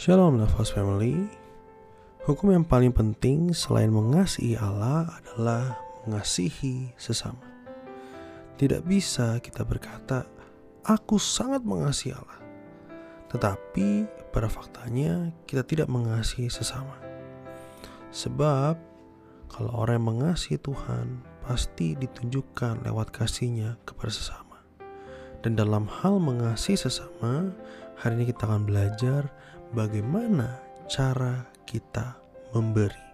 Shalom Nafas Family. Hukum yang paling penting selain mengasihi Allah adalah mengasihi sesama. Tidak bisa kita berkata, aku sangat mengasihi Allah. Tetapi pada faktanya kita tidak mengasihi sesama. Sebab kalau orang yang mengasihi Tuhan pasti ditunjukkan lewat kasihnya kepada sesama. Dan dalam hal mengasihi sesama, hari ini kita akan belajar bagaimana cara kita memberi.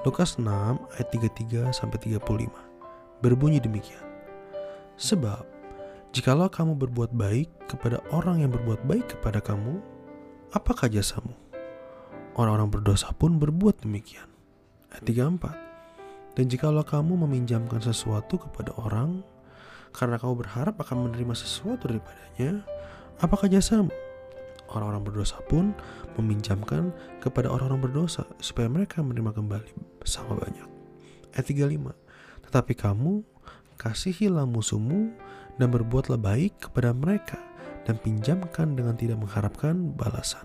Lukas 6 ayat 33 sampai 35 berbunyi demikian. Sebab jikalau kamu berbuat baik kepada orang yang berbuat baik kepada kamu, apakah jasamu? Orang-orang berdosa pun berbuat demikian. Ayat 34. Dan jikalau kamu meminjamkan sesuatu kepada orang karena kamu berharap akan menerima sesuatu daripadanya, apakah jasamu? Orang-orang berdosa pun meminjamkan kepada orang-orang berdosa supaya mereka menerima kembali sama banyak. Ayat 35. Tetapi kamu kasihilah musuhmu dan berbuatlah baik kepada mereka dan pinjamkan dengan tidak mengharapkan balasan.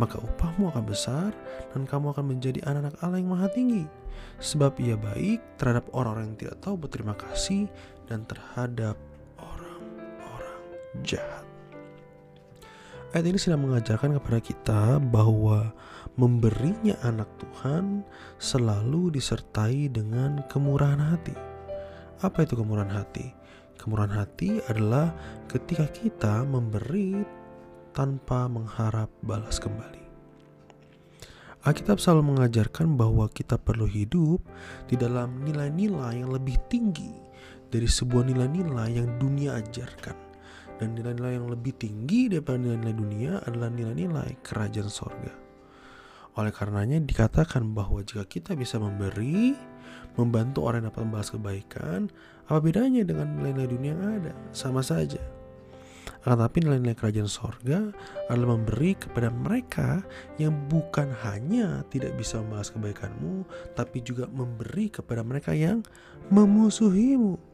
Maka upahmu akan besar dan kamu akan menjadi anak-anak Allah yang maha tinggi. Sebab ia baik terhadap orang-orang yang tidak tahu berterima kasih dan terhadap orang-orang jahat. Ayat ini sedang mengajarkan kepada kita bahwa memberinya anak Tuhan selalu disertai dengan kemurahan hati. Apa itu kemurahan hati? Kemurahan hati adalah ketika kita memberi tanpa mengharap balas kembali. Alkitab selalu mengajarkan bahwa kita perlu hidup di dalam nilai-nilai yang lebih tinggi dari sebuah nilai-nilai yang dunia ajarkan dan nilai-nilai yang lebih tinggi daripada nilai-nilai dunia adalah nilai-nilai kerajaan sorga. Oleh karenanya dikatakan bahwa jika kita bisa memberi, membantu orang yang dapat membalas kebaikan, apa bedanya dengan nilai-nilai dunia yang ada? Sama saja. Akan tapi nilai-nilai kerajaan sorga adalah memberi kepada mereka yang bukan hanya tidak bisa membalas kebaikanmu, tapi juga memberi kepada mereka yang memusuhimu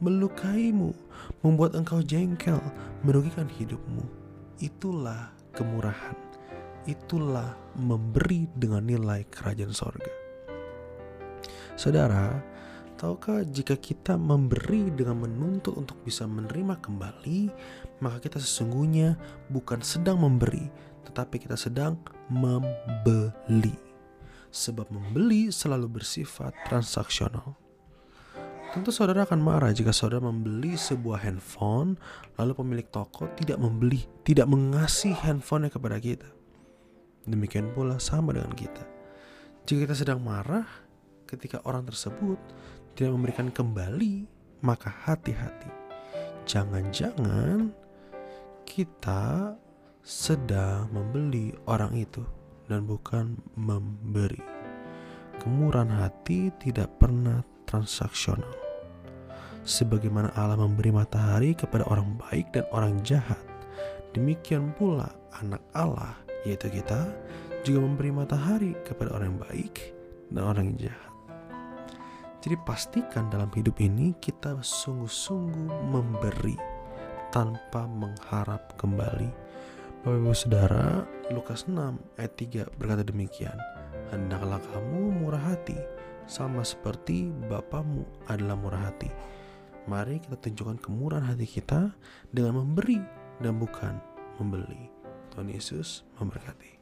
melukaimu, membuat engkau jengkel, merugikan hidupmu. Itulah kemurahan. Itulah memberi dengan nilai kerajaan sorga. Saudara, tahukah jika kita memberi dengan menuntut untuk bisa menerima kembali, maka kita sesungguhnya bukan sedang memberi, tetapi kita sedang membeli. Sebab membeli selalu bersifat transaksional. Tentu saudara akan marah jika saudara membeli sebuah handphone lalu pemilik toko tidak membeli, tidak mengasih handphonenya kepada kita. Demikian pula sama dengan kita. Jika kita sedang marah ketika orang tersebut tidak memberikan kembali, maka hati-hati. Jangan-jangan kita sedang membeli orang itu dan bukan memberi. Kemurahan hati tidak pernah transaksional sebagaimana Allah memberi matahari kepada orang baik dan orang jahat. Demikian pula anak Allah, yaitu kita, juga memberi matahari kepada orang baik dan orang jahat. Jadi pastikan dalam hidup ini kita sungguh-sungguh memberi tanpa mengharap kembali. Bapak Ibu Saudara, Lukas 6 ayat 3 berkata demikian. Hendaklah kamu murah hati, sama seperti Bapamu adalah murah hati. Mari kita tunjukkan kemurahan hati kita dengan memberi dan bukan membeli. Tuhan Yesus memberkati.